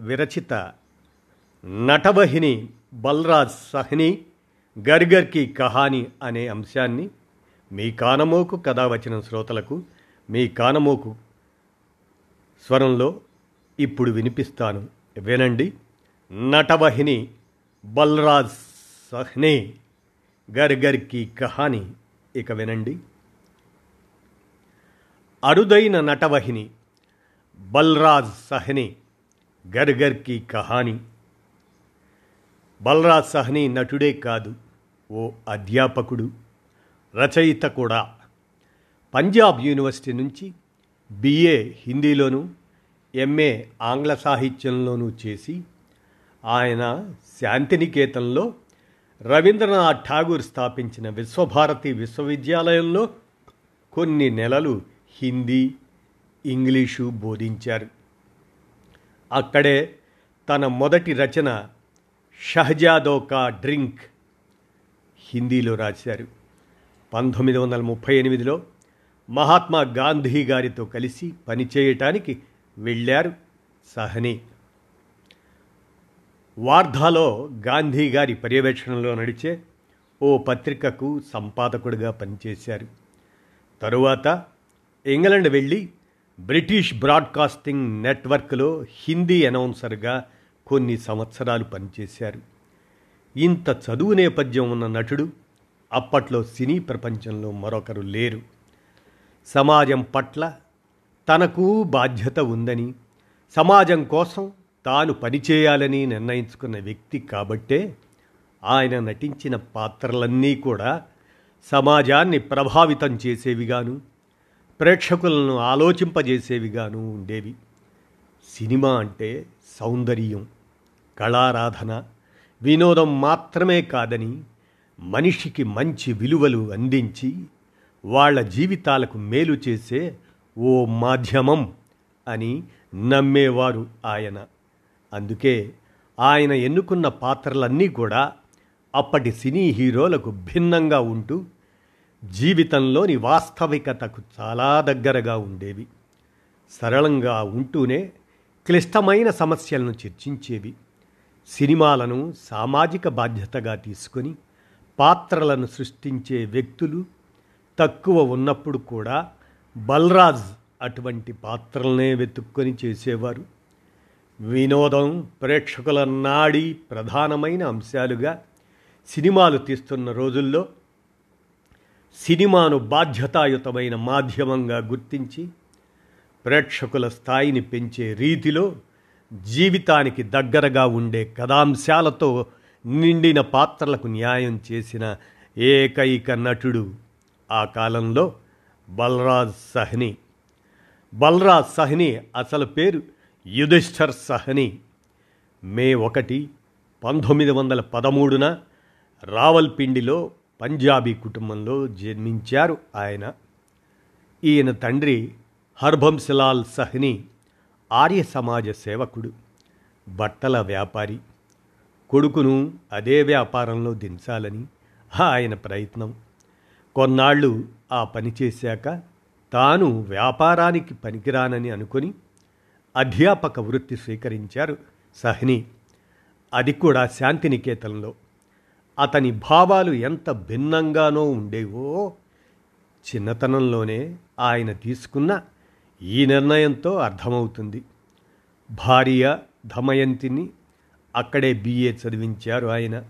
విరచిత నటవహిని బల్రాజ్ సహని గర్గర్కి కహాని అనే అంశాన్ని మీ కానమోకు కథ వచ్చిన శ్రోతలకు మీ కానమోకు స్వరంలో ఇప్పుడు వినిపిస్తాను. వినండి. నటవహిని బల్రాజ్ సహ్ని గర్గర్కి కహాని. ఇక వినండి. అరుదైన నటవహిని బల్రాజ్ సహ్ని గర్గర్కి కహాని. బలరాజ్ సహని నటుడే కాదు ఓ అధ్యాపకుడు రచయిత కూడా. పంజాబ్ యూనివర్సిటీ నుంచి బిఏ హిందీలోను ఎంఏ ఆంగ్ల సాహిత్యంలోనూ చేసి ఆయన శాంతినికేతన్లో రవీంద్రనాథ్ ఠాగూర్ స్థాపించిన విశ్వభారతి విశ్వవిద్యాలయంలో కొన్ని నెలలు హిందీ ఇంగ్లీషు బోధించారు. అక్కడే తన మొదటి రచన షహజాదో కా డ్రింక్ హిందీలో రాశారు. పంతొమ్మిది వందల ముప్పై ఎనిమిదిలో మహాత్మా గాంధీ గారితో కలిసి పనిచేయటానికి వెళ్ళారు సహని. వార్ధాలో గాంధీ గారి పర్యవేక్షణలో నడిచే ఓ పత్రికకు సంపాదకుడిగా పనిచేశారు. తరువాత ఇంగ్లండ్ వెళ్ళి బ్రిటిష్ బ్రాడ్కాస్టింగ్ నెట్వర్క్లో హిందీ అనౌన్సర్గా కొన్ని సంవత్సరాలు పనిచేశారు. ఇంత చదువు నేపథ్యం ఉన్న నటుడు అప్పట్లో సినీ ప్రపంచంలో మరొకరు లేరు. సమాజం పట్ల తనకు బాధ్యత ఉందని సమాజం కోసం తాను పనిచేయాలని నిర్ణయించుకున్న వ్యక్తి కాబట్టే ఆయన నటించిన పాత్రలన్నీ కూడా సమాజాన్ని ప్రభావితం చేసేవిగాను ప్రేక్షకులను ఆలోచింపజేసేవిగాను ఉండేవి. సినిమా అంటే సౌందర్యం కళారాధన వినోదం మాత్రమే కాదని మనిషికి మంచి విలువలు అందించి వాళ్ళ జీవితాలకు మేలు చేసే ఓ మాధ్యమం అని నమ్మేవారు ఆయన. అందుకే ఆయన ఎన్నుకున్న పాత్రలన్నీ కూడా అప్పటి సినీ హీరోలకు భిన్నంగా ఉంటూ జీవితంలోని వాస్తవికతకు చాలా దగ్గరగా ఉండేవి. సరళంగా ఉంటూనే క్లిష్టమైన సమస్యలను చర్చించేవి. సినిమాలను సామాజిక బాధ్యతగా తీసుకొని పాత్రలను సృష్టించే వ్యక్తులు తక్కువ ఉన్నప్పుడు కూడా బల్రాజ్ అటువంటి పాత్రలనే వెతుక్కొని చేసేవారు. వినోదం ప్రేక్షకుల నాడి ప్రధానమైన అంశాలుగా సినిమాలు తీస్తున్న రోజుల్లో సినిమాను బాధ్యతాయుతమైన మాధ్యమంగా గుర్తించి ప్రేక్షకుల స్థాయిని పెంచే రీతిలో జీవితానికి దగ్గరగా ఉండే కథాంశాలతో నిండిన పాత్రలకు న్యాయం చేసిన ఏకైక నటుడు ఆ కాలంలో బలరాజ్ సహ్ని. బలరాజ్ సహ్ని అసలు పేరు యుధిష్ఠర్ సహ్ని. మే ఒకటి పంతొమ్మిది వందల పదమూడున రావల్పిండిలో పంజాబీ కుటుంబంలో జన్మించారు ఆయన. ఈయన తండ్రి హర్భంశలాల్ సహ్ని ఆర్య సమాజ సేవకుడు బట్టల వ్యాపారి. కొడుకును అదే వ్యాపారంలో దించాలని ఆయన ప్రయత్నం. కొన్నాళ్ళు ఆ పని చేశాక తాను వ్యాపారానికి పనికిరానని అనుకొని అధ్యాపక వృత్తి స్వీకరించారు సహ్ని. అది కూడా శాంతినికేతనంలో. అతని భావాలు ఎంత భిన్నంగానో ఉండేవో చిన్నతనంలోనే ఆయన తీసుకున్న ఈ నిర్ణయంతో అర్థమవుతుంది. భార్య ధమయంతిని అక్కడే బిఏ చదివించారు ఆయన.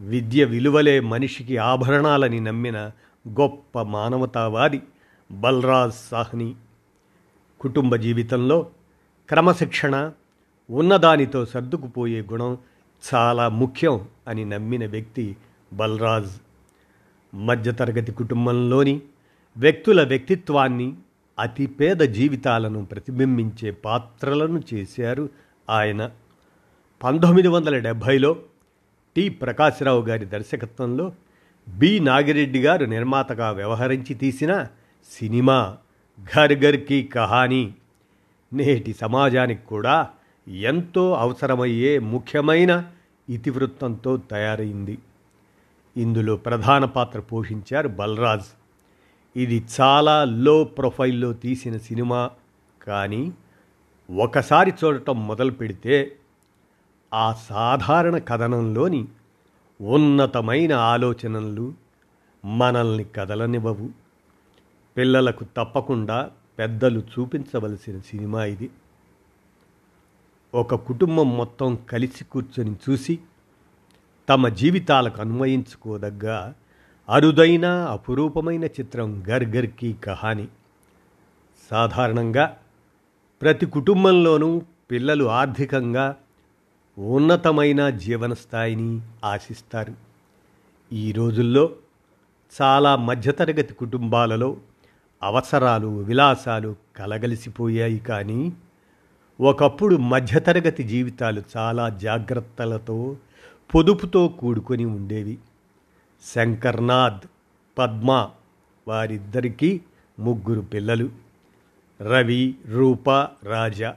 విద్య విలువలే మనిషికి ఆభరణాలని నమ్మిన గొప్ప మానవతావాది బల్రాజ్ సాహ్ని. కుటుంబ జీవితంలో క్రమశిక్షణ ఉన్నదానితో సర్దుకుపోయే గుణం చాలా ముఖ్యం అని నమ్మిన వ్యక్తి బలరాజ్. మధ్యతరగతి కుటుంబంలోని వ్యక్తుల వ్యక్తిత్వాన్ని అతి పేద జీవితాలను ప్రతిబింబించే పాత్రలను చేశారు ఆయన. పంతొమ్మిది వందల డెబ్భైలో టి. ప్రకాశ్రావు గారి దర్శకత్వంలో బి. నాగిరెడ్డి గారు నిర్మాతగా వ్యవహరించి తీసిన సినిమా ఘర్ ఘర్ కీ కహానీ. నేటి సమాజానికి కూడా ఎంతో అవసరమయ్యే ముఖ్యమైన ఇతివృత్తంతో తయారైంది. ఇందులో ప్రధాన పాత్ర పోషించారు బలరాజ్. ఇది చాలా లో ప్రొఫైల్లో తీసిన సినిమా కానీ ఒకసారి చూడటం మొదలు పెడితే ఆ సాధారణ కథనంలోని ఉన్నతమైన ఆలోచనలు మనల్ని కదలనివ్వవు. పిల్లలకు తప్పకుండా పెద్దలు చూపించవలసిన సినిమా ఇది. ఒక కుటుంబం మొత్తం కలిసి కూర్చొని చూసి తమ జీవితాలకు అన్వయించుకోదగ్గ అరుదైన అపురూపమైన చిత్రం గర్ గర్ కీ కహాని. సాధారణంగా ప్రతి కుటుంబంలోనూ పిల్లలు ఆర్థికంగా ఉన్నతమైన జీవన స్థాయిని ఆశిస్తారు. ఈ రోజుల్లో చాలా మధ్యతరగతి కుటుంబాలలో అవసరాలు విలాసాలు కలగలిసిపోయాయి కానీ ఒకప్పుడు మధ్యతరగతి జీవితాలు చాలా జాగ్రత్తలతో పొదుపుతో కూడుకొని ఉండేవి. శంకర్నాథ్ పద్మ వారిద్దరికీ ముగ్గురు పిల్లలు. రవి రూప రాజా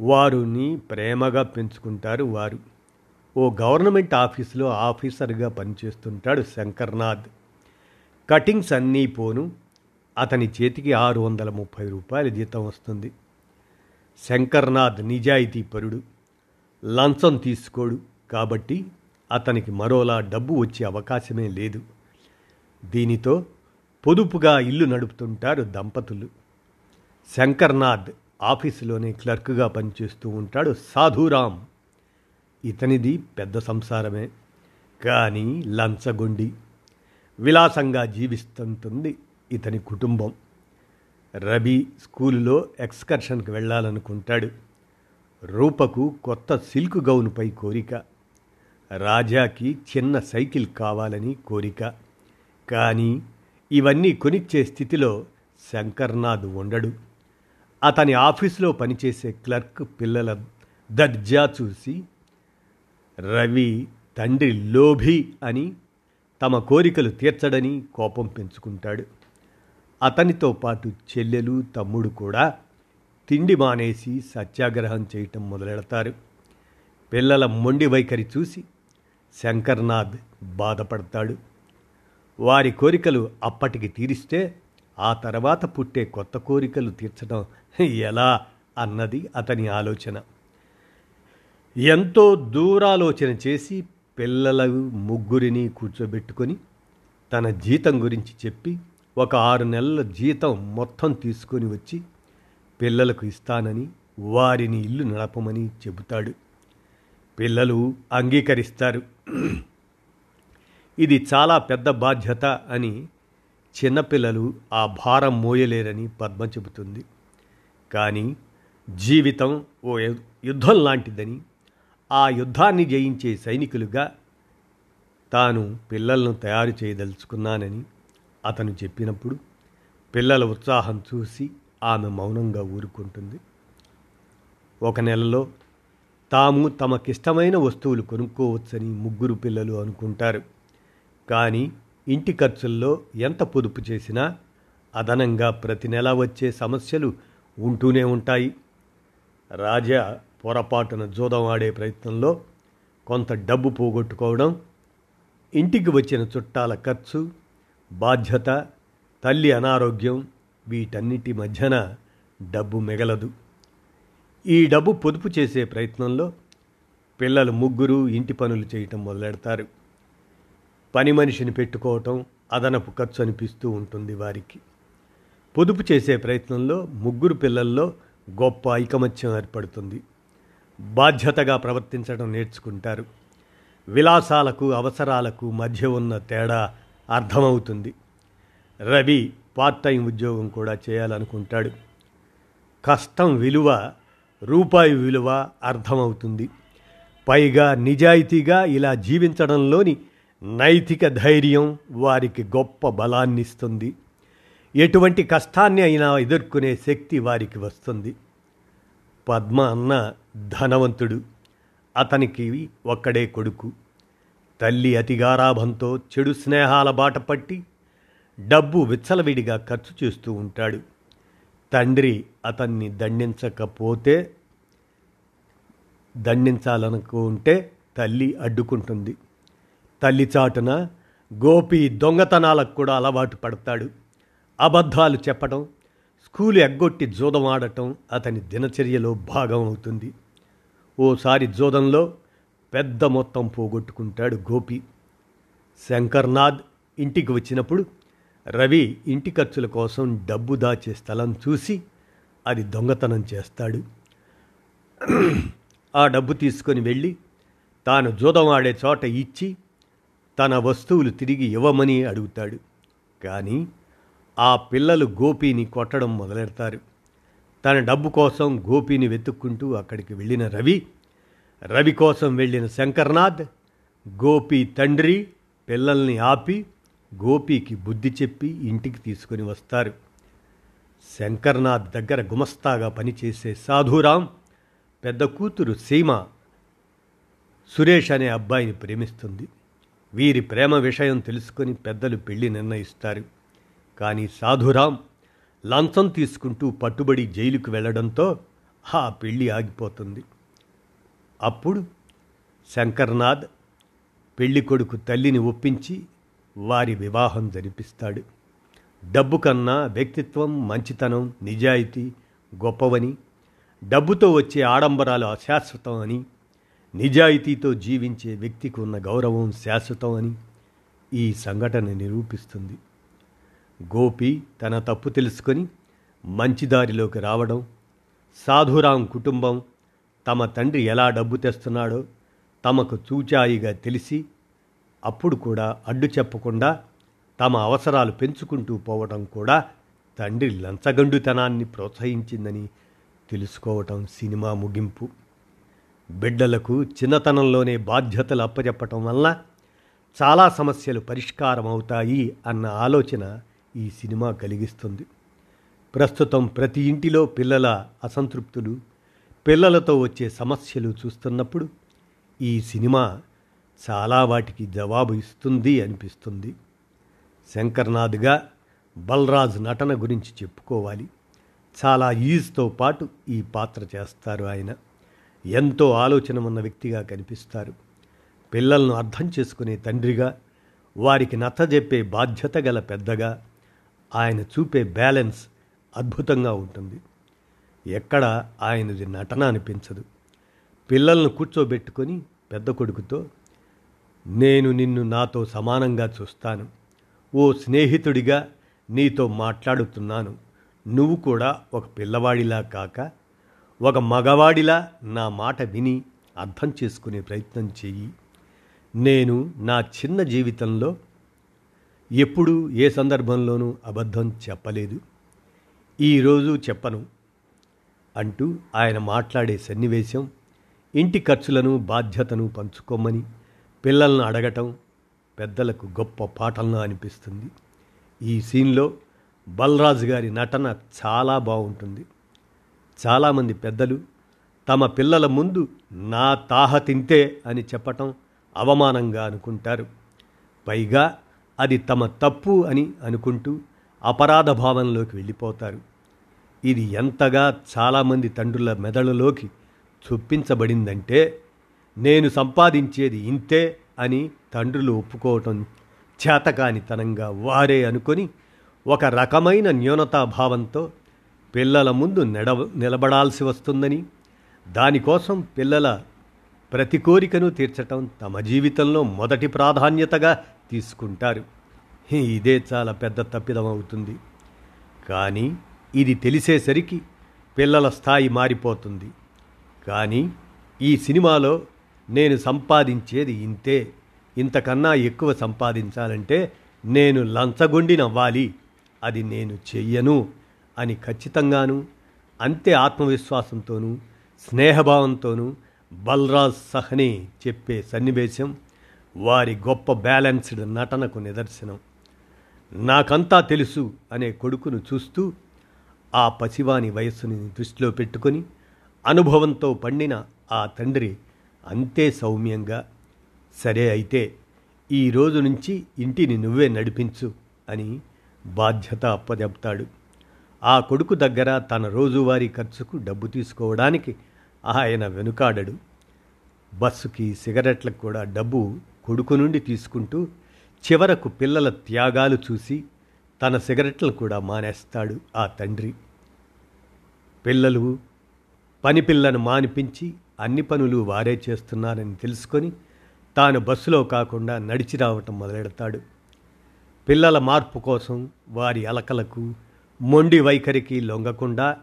వారిని ప్రేమగా పెంచుకుంటారు వారు. ఓ గవర్నమెంట్ ఆఫీసులో ఆఫీసర్గా పనిచేస్తుంటాడు శంకర్నాథ్. కటింగ్స్ అన్నీ పోను అతని చేతికి ఆరు వందల ముప్పై రూపాయల జీతం వస్తుంది. శంకర్నాథ్ నిజాయితీ పరుడు. లంచం తీసుకోడు కాబట్టి అతనికి మరోలా డబ్బు వచ్చే అవకాశమే లేదు. దీనితో పొదుపుగా ఇల్లు నడుపుతుంటారు దంపతులు. శంకర్నాథ్ ఆఫీసులోనే క్లర్క్గా పనిచేస్తూ ఉంటాడు సాధురాం ఇతనిది పెద్ద సంసారమే. కానీ లంచగొండి. విలాసంగా జీవిస్తుంటుంది ఇతని కుటుంబం. రవి స్కూలులో ఎక్స్కర్షన్కి వెళ్ళాలనుకుంటాడు. రూపకు కొత్త సిల్క్ గౌన్పై కోరిక. రాజాకి చిన్న సైకిల్ కావాలని కోరిక. కానీ ఇవన్నీ కొనిచ్చే స్థితిలో శంకర్నాథ్ ఉండడు. అతని ఆఫీసులో పనిచేసే క్లర్క్ పిల్లల దర్జా చూసి రవి తండ్రి లోభి అని తమ కోరికలు తీర్చడని కోపం పెంచుకుంటాడు. అతనితో పాటు చెల్లెలు తమ్ముడు కూడా తిండి మానేసి సత్యాగ్రహం చేయటం మొదలెడతారు. పిల్లల మొండి వైఖరి చూసి శంకర్నాథ్ బాధపడతాడు. వారి కోరికలు అప్పటికి తీరిస్తే ఆ తర్వాత పుట్టే కొత్త కోరికలు తీర్చడం ఎలా అన్నది అతని ఆలోచన. ఎంతో దూరాలోచన చేసి పిల్లల ముగ్గురిని కూర్చోబెట్టుకొని తన జీతం గురించి చెప్పి ఒక ఆరు నెలల జీతం మొత్తం తీసుకొని వచ్చి పిల్లలకు ఇస్తానని వారిని ఇల్లు నడపమని చెబుతాడు. పిల్లలు అంగీకరిస్తారు. ఇది చాలా పెద్ద బాధ్యత అని చిన్నపిల్లలు ఆ భారం మోయలేరని పద్మ చెబుతుంది. కానీ జీవితం ఓ యుద్ధం లాంటిదని ఆ యుద్ధాన్ని జయించే సైనికులుగా తాను పిల్లలను తయారు చేయదలుచుకున్నానని అతను చెప్పినప్పుడు పిల్లల ఉత్సాహం చూసి ఆమె మౌనంగా ఊరుకుంటుంది. ఒక నెలలో తాము తమకిష్టమైన వస్తువులు కొనుక్కోవచ్చని ముగ్గురు పిల్లలు అనుకుంటారు. కానీ ఇంటి ఖర్చుల్లో ఎంత పొదుపు చేసినా అదనంగా ప్రతి నెల వచ్చే సమస్యలు ఉంటూనే ఉంటాయి. రాజా పొరపాటున జూదం ఆడే ప్రయత్నంలో కొంత డబ్బు పోగొట్టుకోవడం ఇంటికి వచ్చిన చుట్టాల ఖర్చు బాధ్యత తల్లి అనారోగ్యం వీటన్నిటి మధ్యన డబ్బు మిగలదు. ఈ డబ్బు పొదుపు చేసే ప్రయత్నంలో పిల్లలు ముగ్గురు ఇంటి పనులు చేయటం మొదలెడతారు. పని మనిషిని పెట్టుకోవటం అదనపు ఖర్చు అనిపిస్తూ ఉంటుంది వారికి. పొదుపు చేసే ప్రయత్నంలో ముగ్గురు పిల్లల్లో గొప్ప ఐకమత్యం ఏర్పడుతుంది. బాధ్యతగా ప్రవర్తించడం నేర్చుకుంటారు. విలాసాలకు అవసరాలకు మధ్య ఉన్న తేడా అర్థమవుతుంది. రవి పార్ట్ టైం ఉద్యోగం కూడా చేయాలనుకుంటాడు. కష్టం విలువ రూపాయి విలువ అర్థమవుతుంది. పైగా నిజాయితీగా ఇలా జీవించడంలోని నైతిక ధైర్యం వారికి గొప్ప బలాన్నిస్తుంది ఎటువంటి కష్టాన్ని అయినా ఎదుర్కొనే శక్తి వారికి వస్తుంది. పద్మ అన్న ధనవంతుడు. అతనికి ఒక్కడే కొడుకు. తల్లి అతిగారాభంతో చెడు స్నేహాల బాట పట్టి డబ్బు విచ్చలవిడిగా ఖర్చు చేస్తూ ఉంటాడు. తండ్రి అతన్ని దండించకపోతే దండించాలనుకుంటే తల్లి అడ్డుకుంటుంది. తల్లి చాటున గోపి దొంగతనాలకు కూడా అలవాటు పడతాడు. అబద్ధాలు చెప్పడం స్కూలు ఎగ్గొట్టి జూదం ఆడటం అతని దినచర్యలో భాగం అవుతుంది ఓసారి జూదంలో పెద్ద మొత్తం పోగొట్టుకుంటాడు గోపి. శంకర్నాథ్ ఇంటికి వచ్చినప్పుడు రవి ఇంటి ఖర్చుల కోసం డబ్బు దాచే స్థలం చూసి అది దొంగతనం చేస్తాడు. ఆ డబ్బు తీసుకొని వెళ్ళి తాను జూదం ఆడే చోట ఇచ్చి తన వస్తువులు తిరిగి ఇవ్వమని అడుగుతాడు. కానీ ఆ పిల్లలు గోపిని కొట్టడం మొదలెడతారు. తన డబ్బు కోసం గోపిని వెతుక్కుంటూ అక్కడికి వెళ్ళిన రవి రవి కోసం వెళ్ళిన శంకర్నాథ్ గోపి తండ్రి పిల్లల్ని ఆపి గోపికి బుద్ధి చెప్పి ఇంటికి తీసుకొని వస్తారు. శంకర్నాథ్ దగ్గర గుమస్తాగా పనిచేసే సాధురాం పెద్ద కూతురు సీమ సురేష్ అనే అబ్బాయిని ప్రేమిస్తుంది. వీరి ప్రేమ విషయం తెలుసుకొని పెద్దలు పెళ్ళి నిర్ణయిస్తారు. కానీ సాధురాం లంచం తీసుకుంటూ పట్టుబడి జైలుకు వెళ్ళడంతో ఆ పెళ్ళి ఆగిపోతుంది. అప్పుడు శంకర్నాథ్ పెళ్ళి కొడుకు తల్లిని ఒప్పించి వారి వివాహం జరిపిస్తాడు. డబ్బు కన్నా వ్యక్తిత్వం మంచితనం నిజాయితీ గొప్పవని డబ్బుతో వచ్చే ఆడంబరాలు అశాశ్వతం అని నిజాయితీతో జీవించే వ్యక్తికి ఉన్న గౌరవం శాశ్వతం అని ఈ సంఘటన నిరూపిస్తుంది. గోపి తన తప్పు తెలుసుకొని మంచి దారిలోకి రావడం సాధురాం కుటుంబం తమ తండ్రి ఎలా డబ్బు తెస్తున్నాడో తమకు చూచాయిగా తెలిసి అప్పుడు కూడా అడ్డు చెప్పకుండా తమ అవసరాలు పెంచుకుంటూ పోవటం కూడా తండ్రి లంచగండుతనాన్ని ప్రోత్సహించిందని తెలుసుకోవటం సినిమా ముగింపు. బిడ్డలకు చిన్నతనంలోనే బాధ్యతలు అప్పచెప్పటం వల్ల చాలా సమస్యలు పరిష్కారం అవుతాయి అన్న ఆలోచన ఈ సినిమా కలిగిస్తుంది. ప్రస్తుతం ప్రతి ఇంటిలో పిల్లల అసంతృప్తులు పిల్లలతో వచ్చే సమస్యలు చూస్తున్నప్పుడు ఈ సినిమా చాలా వాటికి జవాబు ఇస్తుంది అనిపిస్తుంది. శంకర్నాథ్గా బలరాజ్ నటన గురించి చెప్పుకోవాలి. చాలా ఈజ్తో పాటు ఈ పాత్ర చేస్తారు ఆయన. ఎంతో ఆలోచన ఉన్న వ్యక్తిగా కనిపిస్తారు. పిల్లలను అర్థం చేసుకునే తండ్రిగా వారికి నచ్చజెప్పే బాధ్యత గల పెద్దగా ఆయన చూపే బ్యాలెన్స్ అద్భుతంగా ఉంటుంది. ఎక్కడ ఆయనది నటన అనిపించదు. పిల్లలను కూర్చోబెట్టుకొని పెద్ద కొడుకుతో నేను నిన్ను నాతో సమానంగా చూస్తాను. ఓ స్నేహితుడిగా నీతో మాట్లాడుతున్నాను. నువ్వు కూడా ఒక పిల్లవాడిలా కాక ఒక మగవాడిలా నా మాట విని అర్థం చేసుకునే ప్రయత్నం చెయ్యి. నేను నా చిన్న జీవితంలో ఎప్పుడూ ఏ సందర్భంలోనూ అబద్ధం చెప్పలేదు. ఈరోజు చెప్పను. అంటూ ఆయన మాట్లాడే సన్నివేశం ఇంటి ఖర్చులను బాధ్యతను పంచుకోమని పిల్లలను అడగటం పెద్దలకు గొప్ప పాటలను అనిపిస్తుంది. ఈ సీన్లో బలరాజు గారి నటన చాలా బాగుంటుంది. చాలామంది పెద్దలు తమ పిల్లల ముందు నా తాహ తింటే అని చెప్పటం అవమానంగా అనుకుంటారు. పైగా అది తమ తప్పు అని అనుకుంటూ అపరాధ భావంలోకి వెళ్ళిపోతారు. ఇది ఎంతగా చాలామంది తండ్రుల మెదడులోకి చొప్పించబడిందంటే నేను సంపాదించేది ఇంతే అని తండ్రులు ఒప్పుకోవటం చేతకానితనంగా వారే అనుకొని ఒక రకమైన న్యూనతాభావంతో పిల్లల ముందు నెడ నిలబడాల్సి వస్తుందని దానికోసం పిల్లల ప్రతి కోరికను తీర్చటం తమ జీవితంలో మొదటి ప్రాధాన్యతగా తీసుకుంటారు. ఇదే చాలా పెద్ద తప్పిదం అవుతుంది. కానీ ఇది తెలిసేసరికి పిల్లల స్థాయి మారిపోతుంది. కానీ ఈ సినిమాలో నేను సంపాదించేది ఇంతే. ఇంతకన్నా ఎక్కువ సంపాదించాలంటే నేను లంచగొండినవ్వాలి అది నేను చెయ్యను అని ఖచ్చితంగాను అంతే ఆత్మవిశ్వాసంతోనూ స్నేహభావంతోనూ బల్రాజ్ సహనే చెప్పే సన్నివేశం వారి గొప్ప బ్యాలెన్స్డ్ నటనకు నిదర్శనం. నాకంతా తెలుసు అనే కొడుకును చూస్తూ ఆ పసివాని వయస్సుని దృష్టిలో పెట్టుకొని అనుభవంతో పండిన ఆ తండ్రి అంతే సౌమ్యంగా సరే అయితే ఈ రోజు నుంచి ఇంటిని నువ్వే నడిపించు అని బాధ్యత అప్పజెప్తాడు. ఆ కొడుకు దగ్గర తన రోజువారీ ఖర్చుకు డబ్బు తీసుకోవడానికి ఆయన వెనుకాడడు. బస్సుకి సిగరెట్లకు కూడా డబ్బు కొడుకు నుండి తీసుకుంటూ చివరకు పిల్లల త్యాగాలు చూసి తన సిగరెట్లు కూడా మానేస్తాడు ఆ తండ్రి. పిల్లలు పని పిల్లను మానిపించి అన్ని పనులు వారే చేస్తున్నారని తెలుసుకొని తాను బస్సులో కాకుండా నడిచి రావటం మొదలెడతాడు. పిల్లల మార్పు కోసం వారి అలకలకు మొండి వైఖరికి లొంగకుండా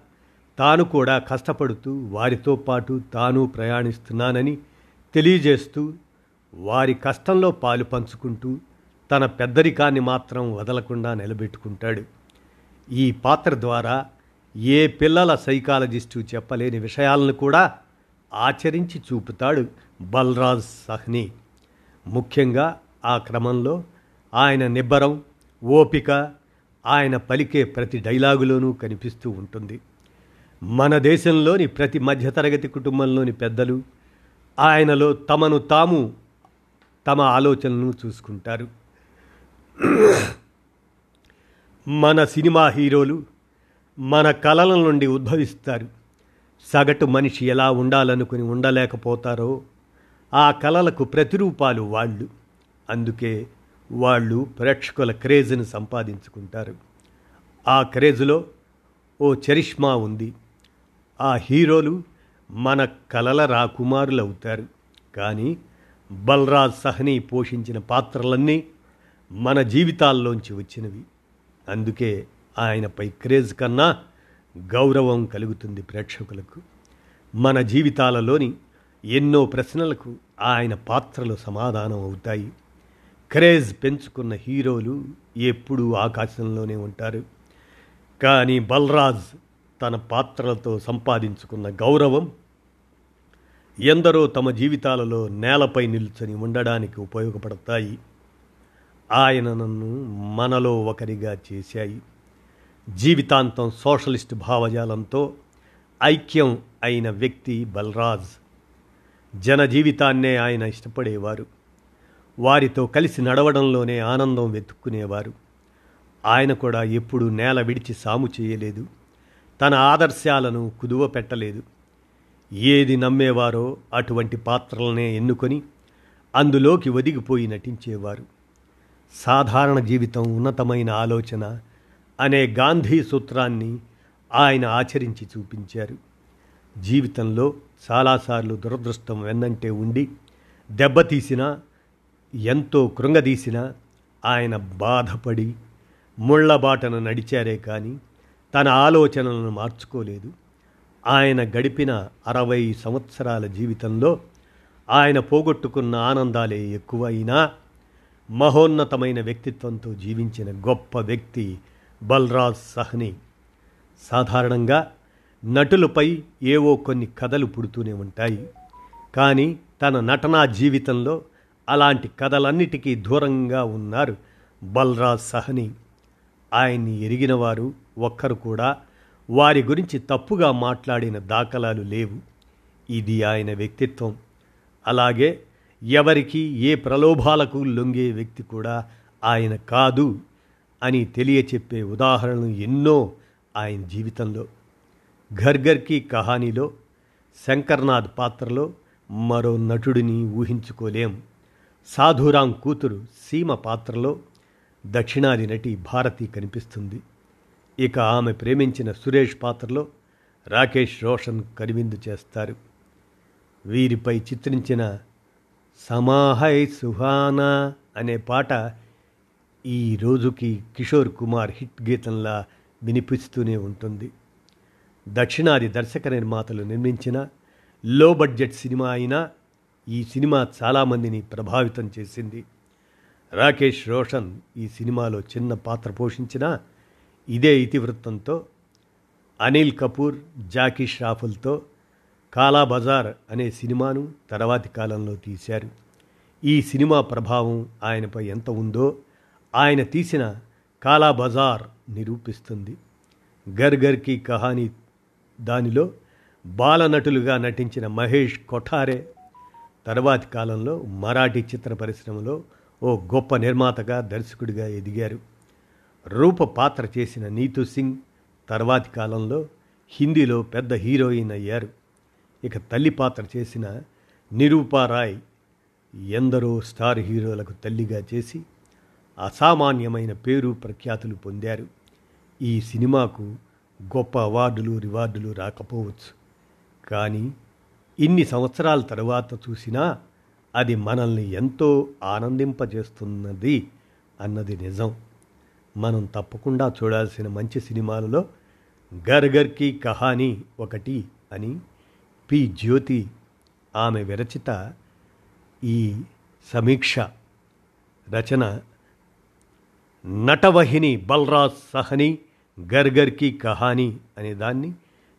తాను కూడా కష్టపడుతూ వారితో పాటు తాను ప్రయాణిస్తున్నానని తెలియజేస్తూ వారి కష్టంలో పాలు పంచుకుంటూ తన పెద్దరికాన్ని మాత్రం వదలకుండా నిలబెట్టుకుంటాడు. ఈ పాత్ర ద్వారా ఏ పిల్లల సైకాలజిస్టు చెప్పలేని విషయాలను కూడా ఆచరించి చూపుతాడు బల్రాజ్ సహ్ని. ముఖ్యంగా ఆ క్రమంలో ఆయన నిబ్బరం ఓపిక ఆయన పలికే ప్రతి డైలాగులోనూ కనిపిస్తూ ఉంటుంది. మన దేశంలోని ప్రతి మధ్యతరగతి కుటుంబంలోని పెద్దలు ఆయనలో తమను తాము తమ ఆలోచనలను చూసుకుంటారు. మన సినిమా హీరోలు మన కళల నుండి ఉద్భవిస్తారు. సగటు మనిషి ఎలా ఉండాలనుకుని ఉండలేకపోతారో ఆ కళలకు ప్రతిరూపాలు వాళ్ళు. అందుకే వాళ్ళు ప్రేక్షకుల క్రేజ్ను సంపాదించుకుంటారు. ఆ క్రేజ్లో ఓ చరిష్మా ఉంది. ఆ హీరోలు మన కలల రాకుమారులవుతారు. కానీ బల్రాజ్ సహని పోషించిన పాత్రలన్నీ మన జీవితాల్లోంచి వచ్చినవి. అందుకే ఆయనపై క్రేజ్ కన్నా గౌరవం కలుగుతుంది ప్రేక్షకులకు. మన జీవితాలలోని ఎన్నో ప్రశ్నలకు ఆయన పాత్రలు సమాధానం అవుతాయి. క్రేజ్ పెంచుకున్న హీరోలు ఎప్పుడూ ఆకాశంలోనే ఉంటారు. కానీ బల్రాజ్ తన పాత్రలతో సంపాదించుకున్న గౌరవం ఎందరో తమ జీవితాలలో నేలపై నిల్చొని ఉండడానికి ఉపయోగపడతాయి. ఆయన నన్ను మనలో ఒకరిగా చేశాయి. జీవితాంతం సోషలిస్ట్ భావజాలంతో ఐక్యం అయిన వ్యక్తి బల్రాజ్. జన జీవితాన్నే ఆయన ఇష్టపడేవారు. వారితో కలిసి నడవడంలోనే ఆనందం వెతుక్కునేవారు. ఆయన కూడా ఎప్పుడు నేల విడిచి సాము చేయలేదు. తన ఆదర్శాలను కుదువ పెట్టలేదు. ఏది నమ్మేవారో అటువంటి పాత్రలనే ఎన్నుకొని అందులోకి ఒదిగిపోయి నటించేవారు. సాధారణ జీవితం ఉన్నతమైన ఆలోచన అనే గాంధీ సూత్రాన్ని ఆయన ఆచరించి చూపించారు. జీవితంలో చాలాసార్లు దురదృష్టం వెన్నంటే ఉండి దెబ్బతీసినా ఎంతో కృంగదీసినా ఆయన బాధపడి ముళ్ళబాటన నడిచారే కానీ తన ఆలోచనలను మార్చుకోలేదు. ఆయన గడిపిన అరవై సంవత్సరాల జీవితంలో ఆయన పోగొట్టుకున్న ఆనందాలే ఎక్కువైనా మహోన్నతమైన వ్యక్తిత్వంతో జీవించిన గొప్ప వ్యక్తి బల్రాజ్ సహ్ని. సాధారణంగా నటులపై ఏవో కొన్ని కథలు పుడుతూనే ఉంటాయి. కానీ తన నటనా జీవితంలో అలాంటి కథలన్నిటికీ దూరంగా ఉన్నారు బల్రాజ్ సహని. ఆయన్ని ఎరిగినవారు ఒక్కరు కూడా వారి గురించి తప్పుగా మాట్లాడిన దాఖలాలు లేవు. ఇది ఆయన వ్యక్తిత్వం. అలాగే ఎవరికి ఏ ప్రలోభాలకు లొంగే వ్యక్తి కూడా ఆయన కాదు అని తెలియచెప్పే ఉదాహరణలు ఎన్నో ఆయన జీవితంలో. ఘర్ఘర్కి కహానీలో శంకర్నాథ్ పాత్రలో మరో నటుడిని ఊహించుకోలేం. సాధురాం కూతురు సీమ పాత్రలో దక్షిణాది నటి భారతి కనిపిస్తుంది. ఇక ఆమె ప్రేమించిన సురేష్ పాత్రలో రాకేష్ రోషన్ కరివిందు చేస్తారు. వీరిపై చిత్రించిన సమాహై సుహానా అనే పాట ఈ రోజుకి కిషోర్ కుమార్ హిట్ గీతంలా వినిపిస్తూనే ఉంటుంది. దక్షిణాది దర్శక నిర్మాతలు నిర్మించిన లో బడ్జెట్ సినిమా అయినా ఈ సినిమా చాలామందిని ప్రభావితం చేసింది. రాకేష్ రోషన్ ఈ సినిమాలో చిన్న పాత్ర పోషించిన ఇదే ఇతివృత్తంతో అనిల్ కపూర్ జాకీ ష్రాఫుల్తో కాలా బజార్ అనే సినిమాను తర్వాతి కాలంలో తీశారు. ఈ సినిమా ప్రభావం ఆయనపై ఎంత ఉందో ఆయన తీసిన కాలా బజార్ నిరూపిస్తుంది. గర్ గర్ కహానీ దానిలో బాలనటులుగా నటించిన మహేష్ కొఠారే తర్వాతి కాలంలో మరాఠీ చిత్ర పరిశ్రమలో ఓ గొప్ప నిర్మాతగా దర్శకుడిగా ఎదిగారు. రూప పాత్ర చేసిన నీతు సింగ్ తర్వాతి కాలంలో హిందీలో పెద్ద హీరోయిన్ అయ్యారు. ఇక తల్లి పాత్ర చేసిన నిరూపారాయ్ ఎందరో స్టార్ హీరోలకు తల్లిగా చేసి అసామాన్యమైన పేరు ప్రఖ్యాతులు పొందారు. ఈ సినిమాకు గొప్ప అవార్డులు రివార్డులు రాకపోవచ్చు. కానీ ఇన్ని సంవత్సరాల తర్వాత చూసినా అది మనల్ని ఎంతో ఆనందింపజేస్తున్నది అన్నది నిజం. మనం తప్పకుండా చూడాల్సిన మంచి సినిమాలలో గర్గర్కి కహానీ ఒకటి అని పి జ్యోతి ఆమె విరచిత ఈ సమీక్ష రచన నటవహిని బల్రాజ్ సహని గర్గర్కి కహాని అనే దాన్ని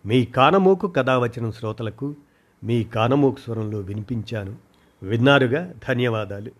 మీ కానమోకు కథావచనం శ్రోతలకు మీ కానమోకు స్వరంలో వినిపించాను. విన్నారుగా? ధన్యవాదాలు.